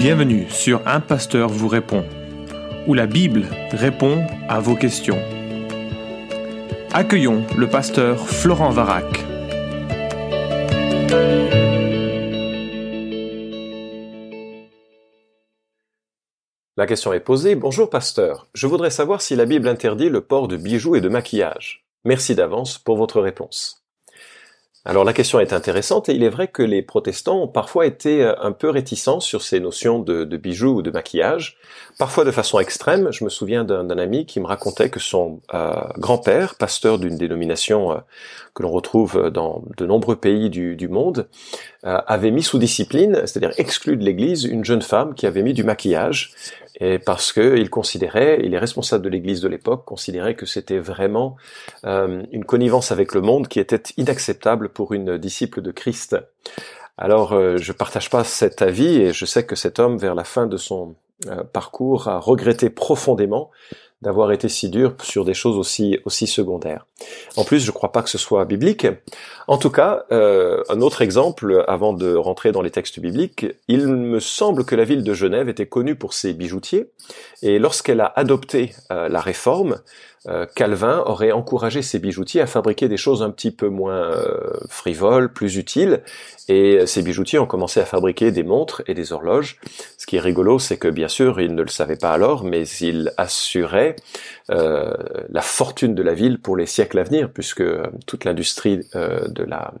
Bienvenue sur Un Pasteur vous répond, où la Bible répond à vos questions. Accueillons le pasteur Florent Varac. La question est posée. Bonjour pasteur, je voudrais savoir si la Bible interdit le port de bijoux et de maquillage. Merci d'avance pour votre réponse. Alors la question est intéressante et il est vrai que les protestants ont parfois été euh, un peu réticents sur ces notions de, bijoux ou de maquillage, parfois de façon extrême. Je me souviens d'un ami qui me racontait que son euh, grand-père, pasteur d'une dénomination euh, que l'on retrouve dans de nombreux pays du, du monde, avait mis sous discipline, c'est-à-dire exclu de l'Église, une jeune femme qui avait mis du maquillage et parce qu'il considérait, il est responsable de l'Église de l'époque, considérait que c'était vraiment euh, une connivence avec le monde qui était inacceptable pour une disciple de Christ. Alors, euh, je partage pas cet avis et je sais que cet homme, vers la fin de son euh, parcours, a regretté profondément d'avoir été si dur sur des choses aussi aussi secondaires. En plus, je crois pas que ce soit biblique. En tout cas, euh, un autre exemple, avant de rentrer dans les textes bibliques, il me semble que la ville de Genève était connue pour ses bijoutiers, et lorsqu'elle a adopté euh, la réforme, euh, Calvin aurait encouragé ses bijoutiers à fabriquer des choses un petit peu moins euh, frivoles, plus utiles, et ces bijoutiers ont commencé à fabriquer des montres et des horloges. Qui est rigolo, c'est que bien sûr, ils ne le savaient pas alors, mais ils assuraient euh, la fortune de la ville pour les siècles à venir, puisque toute l'industrie de la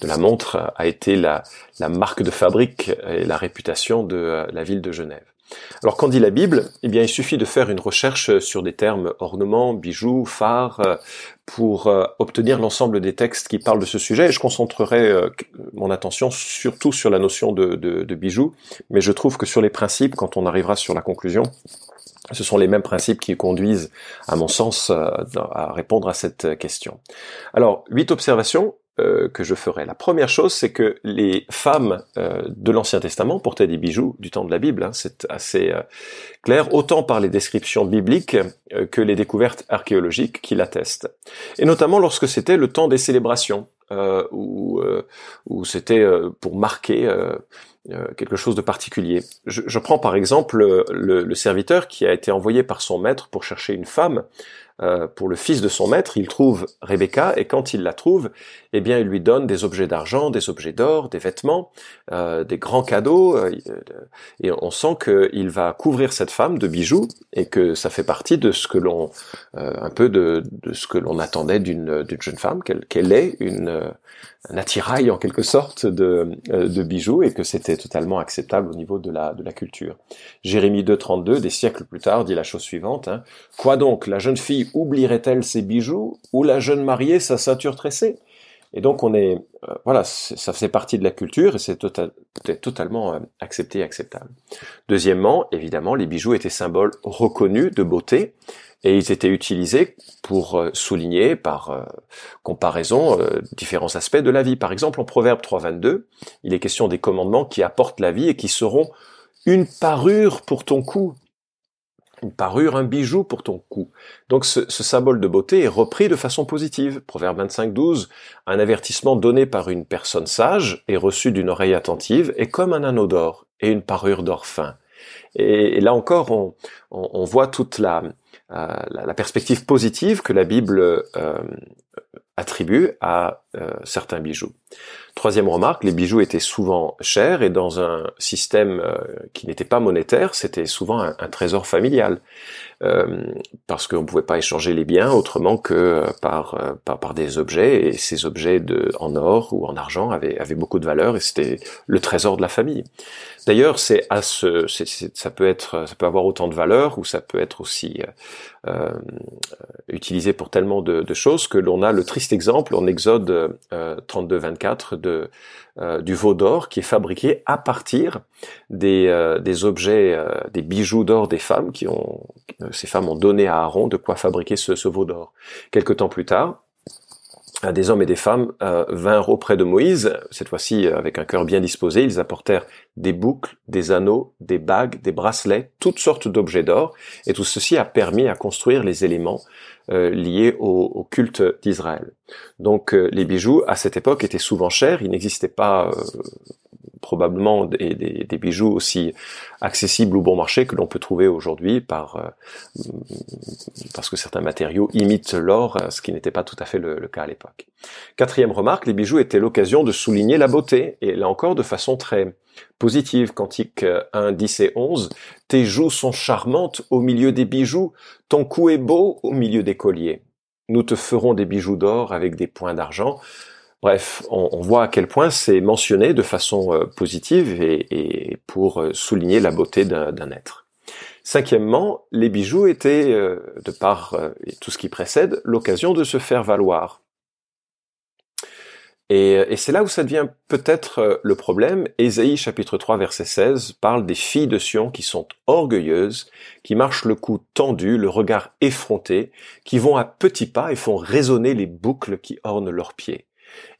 de la montre a été la, la marque de fabrique et la réputation de la ville de Genève. Alors qu'en dit la Bible? Eh bien, il suffit de faire une recherche sur des termes ornements, bijoux, phares, euh, pour euh, obtenir l'ensemble des textes qui parlent de ce sujet. Et je concentrerai euh, mon attention surtout sur la notion de bijoux, mais je trouve que sur les principes, quand on arrivera sur la conclusion, ce sont les mêmes principes qui conduisent, à mon sens, à répondre à cette question. Alors, huit observations euh, que je ferai. La première chose, c'est que les femmes euh, de l'Ancien Testament portaient des bijoux du temps de la Bible. Hein, c'est assez euh, clair, autant par les descriptions bibliques que les découvertes archéologiques qui l'attestent. Et notamment lorsque c'était le temps des célébrations, où, où c'était pour marquer quelque chose de particulier. Je, je prends par exemple le, le, serviteur qui a été envoyé par son maître pour chercher une femme euh, pour le fils de son maître, il trouve Rebecca et quand il la trouve, eh bien il lui donne des objets d'argent, des objets d'or, des vêtements, euh, des grands cadeaux euh, et on sent qu'il va couvrir cette femme de bijoux et que ça fait partie de ce que l'on un peu de, ce que l'on attendait d'une jeune femme qu'elle qu'elle ait une un attirail en quelque sorte de, de bijoux et que c'était totalement acceptable au niveau de la, de la culture. Jérémie 2.32, des siècles plus tard, dit la chose suivante. Hein. Quoi donc, la jeune fille oublierait-elle ses bijoux ou la jeune mariée sa ceinture tressée? Et donc on est, euh, voilà, ça fait partie de la culture et c'est tota-, totalement euh, accepté et acceptable. Deuxièmement, évidemment, les bijoux étaient symboles reconnus de beauté et ils étaient utilisés pour euh, souligner par comparaison différents aspects de la vie. Par exemple, en Proverbe 3.22, il est question des commandements qui apportent la vie et qui seront une parure pour ton cou une parure, un bijou pour ton cou. Donc ce, symbole de beauté est repris de façon positive. Proverbe 25, 12, un avertissement donné par une personne sage et reçu d'une oreille attentive est comme un anneau d'or et une parure d'or fin. Et, là encore, on, voit toute la, euh, la, perspective positive que la Bible euh, attribue à euh, certains bijoux. Troisième remarque, les bijoux étaient souvent chers et dans un système euh, qui n'était pas monétaire, c'était souvent un, trésor familial. Euh, parce qu'on ne pouvait pas échanger les biens autrement que euh, par, par, par, des objets, et ces objets de, en or ou en argent avaient, avaient beaucoup de valeur, et c'était le trésor de la famille. D'ailleurs, c'est à ce, ça peut être, ça peut avoir autant de valeur, ou ça peut être aussi euh, utilisé pour tellement de, de choses que l'on a le triste exemple en Exode 32-24 de du veau d'or qui est fabriqué à partir des, des objets, des bijoux d'or des femmes qui ont ces femmes ont donné à Aaron de quoi fabriquer ce, veau d'or. Quelque temps plus tard, des hommes et des femmes euh, vinrent auprès de Moïse, cette fois-ci euh, avec un cœur bien disposé, ils apportèrent des boucles, des anneaux, des bagues, des bracelets, toutes sortes d'objets d'or, et tout ceci a permis à construire les éléments euh, liés au, culte d'Israël. Donc les bijoux à cette époque étaient souvent chers, il n'existait pas probablement des, bijoux aussi accessibles ou bon marché que l'on peut trouver aujourd'hui par euh, parce que certains matériaux imitent l'or, ce qui n'était pas tout à fait le, cas à l'époque. Quatrième remarque, les bijoux étaient l'occasion de souligner la beauté, et là encore de façon très positive. Cantique 1, 10 et 11, tes joues sont charmantes au milieu des bijoux, ton cou est beau au milieu des colliers. Nous te ferons des bijoux d'or avec des points d'argent. Bref, on, voit à quel point c'est mentionné de façon euh, positive et, pour euh, souligner la beauté d'un être. Cinquièmement, les bijoux étaient, euh, de par tout ce qui précède, l'occasion de se faire valoir. Et, et c'est là où ça devient peut-être le problème. Ésaïe chapitre 3 verset 16 parle des filles de Sion qui sont orgueilleuses, qui marchent le cou tendu, le regard effronté, qui vont à petits pas et font résonner les boucles qui ornent leurs pieds.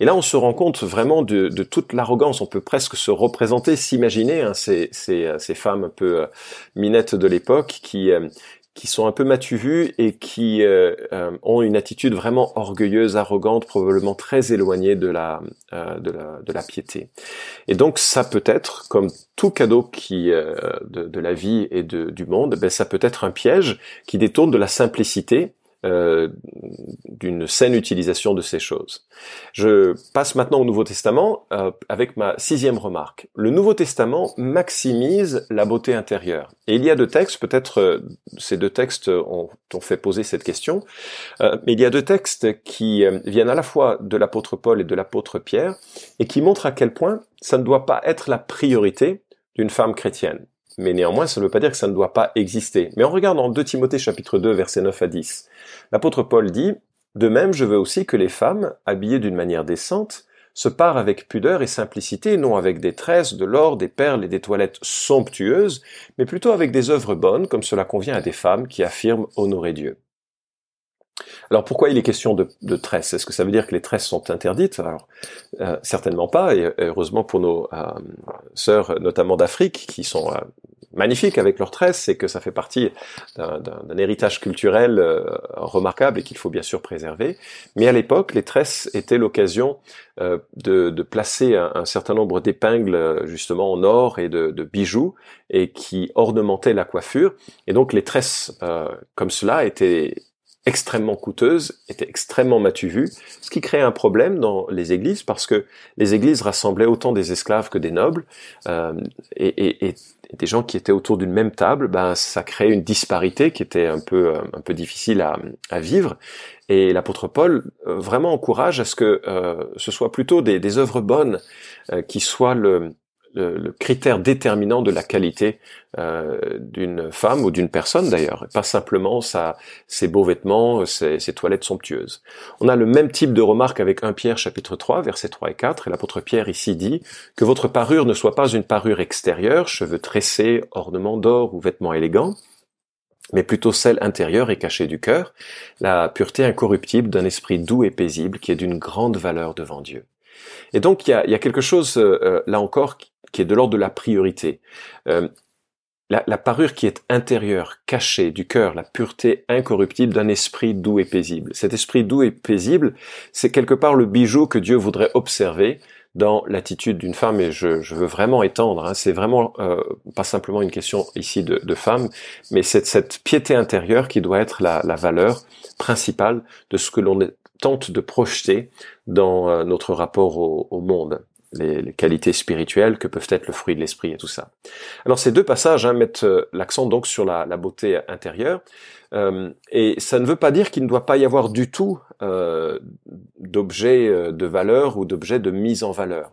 Et là, on se rend compte vraiment de, toute l'arrogance. On peut presque se représenter, s'imaginer hein, ces, ces, ces, femmes un peu euh, minettes de l'époque qui euh, qui sont un peu matu et qui euh, ont une attitude vraiment orgueilleuse, arrogante, probablement très éloignée de la, de la, de la piété. Et donc ça peut être, comme tout cadeau qui de, de, la vie et de, du monde, ben, ça peut être un piège qui détourne de la simplicité euh, d'une saine utilisation de ces choses. Je passe maintenant au Nouveau Testament euh, avec ma sixième remarque. Le Nouveau Testament maximise la beauté intérieure. Et il y a deux textes, peut-être euh, ces deux textes ont, ont, fait poser cette question, mais il y a deux textes qui viennent à la fois de l'apôtre Paul et de l'apôtre Pierre, et qui montrent à quel point ça ne doit pas être la priorité d'une femme chrétienne. Mais néanmoins, ça ne veut pas dire que ça ne doit pas exister. Mais en regardant 2 Timothée chapitre 2 versets 9 à 10, l'apôtre Paul dit, De même, je veux aussi que les femmes, habillées d'une manière décente, se parent avec pudeur et simplicité, non avec des tresses, de l'or, des perles et des toilettes somptueuses, mais plutôt avec des œuvres bonnes, comme cela convient à des femmes qui affirment honorer Dieu. Alors pourquoi il est question de, de tresses? Est-ce que ça veut dire que les tresses sont interdites? Alors euh, certainement pas, et heureusement pour nos euh, sœurs, notamment d'Afrique, qui sont euh, magnifiques avec leurs tresses, c'est que ça fait partie d'un héritage culturel remarquable et qu'il faut bien sûr préserver. Mais à l'époque, les tresses étaient l'occasion de, de, placer un, certain nombre d'épingles justement en or et de, de, bijoux et qui ornementaient la coiffure. Et donc les tresses comme cela étaient extrêmement coûteuse, était extrêmement matu vue, ce qui crée un problème dans les églises parce que les églises rassemblaient autant des esclaves que des nobles euh, et, et, et, des gens qui étaient autour d'une même table, ben ça créait une disparité qui était un peu euh, un peu difficile à, à vivre. Et l'apôtre Paul euh, vraiment encourage à ce que euh, ce soit plutôt des, des œuvres bonnes qui soient le, le, critère déterminant de la qualité euh, d'une femme ou d'une personne d'ailleurs, pas simplement sa, ses beaux vêtements, ses, ses, toilettes somptueuses. On a le même type de remarque avec 1 Pierre chapitre 3, versets 3 et 4, et l'apôtre Pierre ici dit que votre parure ne soit pas une parure extérieure, cheveux tressés, ornements d'or ou vêtements élégants, mais plutôt celle intérieure et cachée du cœur, la pureté incorruptible d'un esprit doux et paisible qui est d'une grande valeur devant Dieu. Et donc il y a, y a quelque chose euh, là encore qui est de l'ordre de la priorité. Euh, la, parure qui est intérieure, cachée du cœur, la pureté incorruptible d'un esprit doux et paisible. Cet esprit doux et paisible, c'est quelque part le bijou que Dieu voudrait observer dans l'attitude d'une femme, et je, je, veux vraiment étendre, hein, c'est vraiment euh, pas simplement une question ici de, de femme, mais c'est cette piété intérieure qui doit être la, valeur principale de ce que l'on tente de projeter dans euh, notre rapport au monde les, qualités spirituelles que peuvent être le fruit de l'esprit et tout ça. Alors ces deux passages hein, mettent euh, l'accent donc sur la, beauté intérieure, euh, et ça ne veut pas dire qu'il ne doit pas y avoir du tout euh, d'objets euh, de valeur ou d'objets de mise en valeur.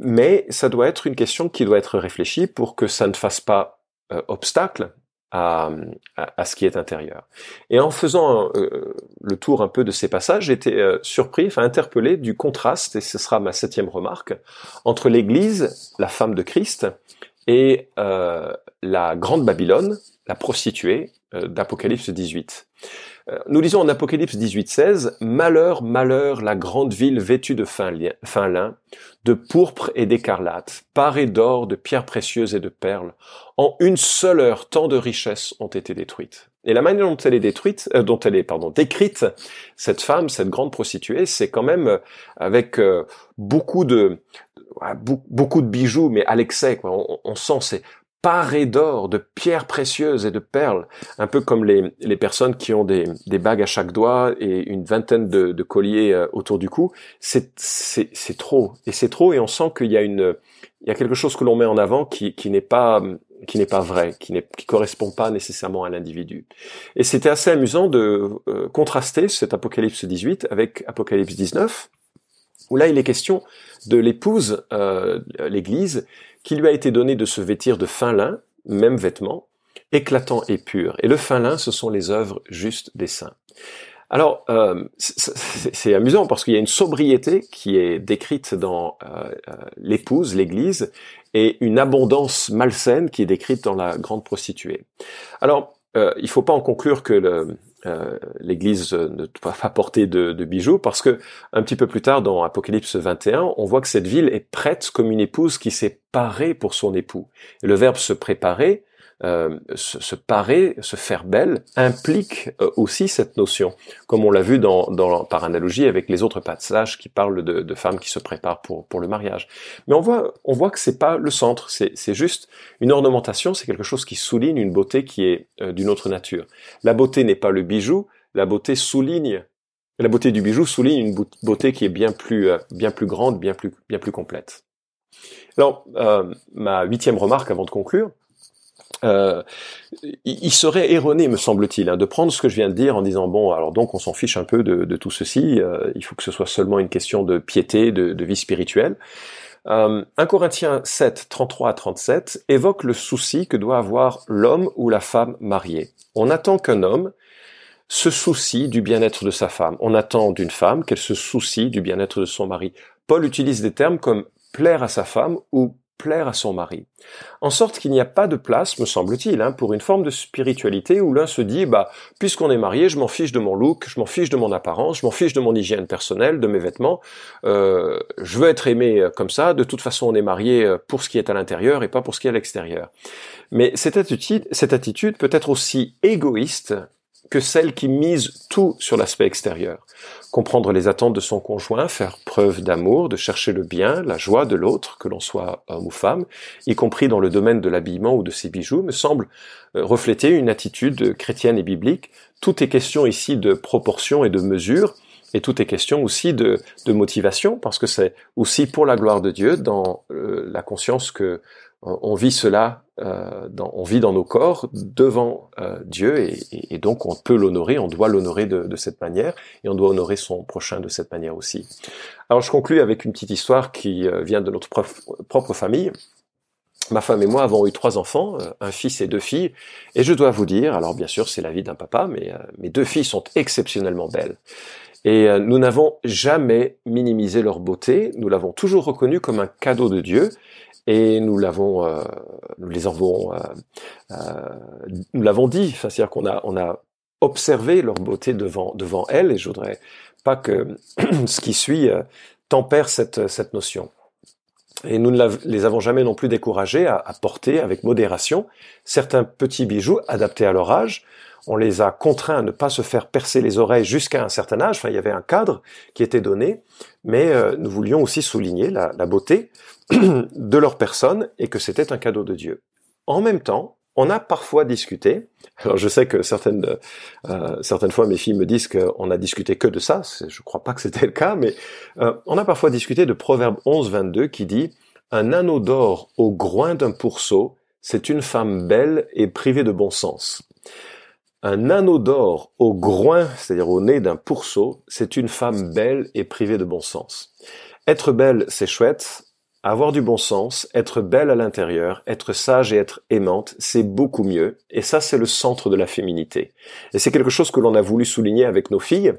mais ça doit être une question qui doit être réfléchie pour que ça ne fasse pas obstacle à, à, ce qui est intérieur. Et en faisant euh, le tour un peu de ces passages, j'étais euh, surpris, enfin interpellé du contraste, et ce sera ma septième remarque, entre l'Église, la femme de Christ, et euh, la grande Babylone, la prostituée d'Apocalypse 18. Nous lisons en Apocalypse 18-16, Malheur, malheur, la grande ville vêtue de fin lin, de pourpre et d'écarlate, parée d'or, de pierres précieuses et de perles. En une seule heure, tant de richesses ont été détruites. Et la manière dont elle est détruite, euh, dont elle est pardon décrite, cette femme, cette grande prostituée, c'est quand même euh, avec euh, beaucoup de beaucoup de bijoux, mais à l'excès. On, on sent c'est paré d'or, de pierres précieuses et de perles, un peu comme les, les personnes qui ont des, des bagues à chaque doigt et une vingtaine de, colliers autour du cou. C'est c'est trop et c'est trop et on sent qu'il y a une il y a quelque chose que l'on met en avant qui, qui n'est pas qui n'est pas vrai, qui ne correspond pas nécessairement à l'individu. Et c'était assez amusant de euh, contraster cet Apocalypse 18 avec Apocalypse 19, où là il est question de l'épouse, euh, l'Église, qui lui a été donné de se vêtir de fin lin, même vêtement, éclatant et pur. Et le fin lin, ce sont les œuvres justes des saints. Alors, euh, c'est amusant parce qu'il y a une sobriété qui est décrite dans euh, euh, l'épouse, l'Église, et une abondance malsaine qui est décrite dans la grande prostituée. Alors, il ne faut pas en conclure que l'Église ne doit pas porter de, de, bijoux, parce que un petit peu plus tard, dans Apocalypse 21, on voit que cette ville est prête comme une épouse qui s'est parée pour son époux. Et le verbe se préparer euh, se, parer, se faire belle, implique euh, aussi cette notion, comme on l'a vu dans, dans, par analogie avec les autres passages qui parlent de, de, femmes qui se préparent pour, pour le mariage. Mais on voit, on voit que c'est pas le centre, c'est juste une ornementation, c'est quelque chose qui souligne une beauté qui est euh, d'une autre nature. La beauté n'est pas le bijou, la beauté souligne la beauté du bijou souligne une beauté qui est bien plus, bien plus grande, bien plus, bien plus complète. Alors, ma huitième remarque avant de conclure, euh, il serait erroné, me semble-t-il, hein, de prendre ce que je viens de dire en disant bon, alors donc on s'en fiche un peu de, tout ceci. Euh, il faut que ce soit seulement une question de piété, de, vie spirituelle. Euh, 1 Corinthiens 7, 33 à 37 évoque le souci que doit avoir l'homme ou la femme mariée. On attend qu'un homme se soucie du bien-être de sa femme. On attend d'une femme qu'elle se soucie du bien-être de son mari. Paul utilise des termes comme plaire à sa femme ou plaire à son mari. En sorte qu'il n'y a pas de place, me semble-t-il, hein, pour une forme de spiritualité où l'un se dit, bah, puisqu'on est marié, je m'en fiche de mon look, je m'en fiche de mon apparence, je m'en fiche de mon hygiène personnelle, de mes vêtements, euh, je veux être aimé euh, comme ça, de toute façon on est marié euh, pour ce qui est à l'intérieur et pas pour ce qui est à l'extérieur. Mais cette attitude, cette attitude peut être aussi égoïste que celle qui mise tout sur l'aspect extérieur comprendre les attentes de son conjoint, faire preuve d'amour, de chercher le bien, la joie de l'autre, que l'on soit homme ou femme, y compris dans le domaine de l'habillement ou de ses bijoux, me semble euh, refléter une attitude chrétienne et biblique. Tout est question ici de proportion et de mesure, et tout est question aussi de, de motivation, parce que c'est aussi pour la gloire de Dieu, dans euh, la conscience que on vit cela, euh, on vit dans nos corps devant euh, Dieu et, donc on peut l'honorer, on doit l'honorer de, cette manière et on doit honorer son prochain de cette manière aussi. Alors je conclus avec une petite histoire qui euh, vient de notre propre famille. Ma femme et moi avons eu trois enfants, un fils et deux filles, et je dois vous dire, alors bien sûr c'est la vie d'un papa, mais mes deux filles sont exceptionnellement belles. Et nous n'avons jamais minimisé leur beauté, nous l'avons toujours reconnu comme un cadeau de Dieu, et nous l'avons, euh, nous les avons, euh, euh, nous l'avons dit, c'est-à-dire qu'on a, on a observé leur beauté devant devant elles, et je voudrais pas que ce qui suit tempère cette cette notion. Et nous ne les avons jamais non plus découragés à, porter avec modération certains petits bijoux adaptés à leur âge. On les a contraints à ne pas se faire percer les oreilles jusqu'à un certain âge. Enfin, il y avait un cadre qui était donné, mais nous voulions aussi souligner la beauté de leur personne et que c'était un cadeau de Dieu. En même temps, on a parfois discuté. Alors je sais que certaines euh, certaines fois mes filles me disent qu'on a discuté que de ça. Je crois pas que c'était le cas, mais euh, on a parfois discuté de Proverbe 11 22 qui dit un anneau d'or au groin d'un pourceau, c'est une femme belle et privée de bon sens. Un anneau d'or au groin, c'est-à-dire au nez d'un pourceau, c'est une femme belle et privée de bon sens. Être belle, c'est chouette avoir du bon sens, être belle à l'intérieur, être sage et être aimante, c'est beaucoup mieux. Et ça, c'est le centre de la féminité. Et c'est quelque chose que l'on a voulu souligner avec nos filles.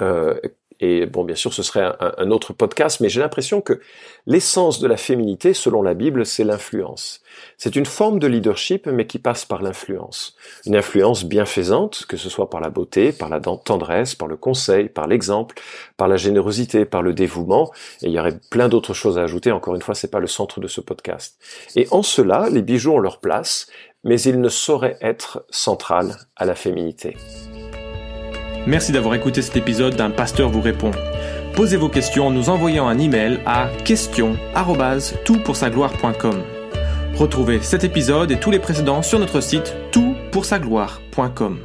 Euh, et bon, bien sûr, ce serait un, autre podcast, mais j'ai l'impression que l'essence de la féminité, selon la Bible, c'est l'influence. C'est une forme de leadership, mais qui passe par l'influence. Une influence bienfaisante, que ce soit par la beauté, par la tendresse, par le conseil, par l'exemple, par la générosité, par le dévouement, et il y aurait plein d'autres choses à ajouter, encore une fois, c'est pas le centre de ce podcast. Et en cela, les bijoux ont leur place, mais ils ne sauraient être central à la féminité. Merci d'avoir écouté cet épisode d'un pasteur vous répond. Posez vos questions en nous envoyant un email à question@toutpoursagloire.com. Retrouvez cet épisode et tous les précédents sur notre site toutpoursagloire.com.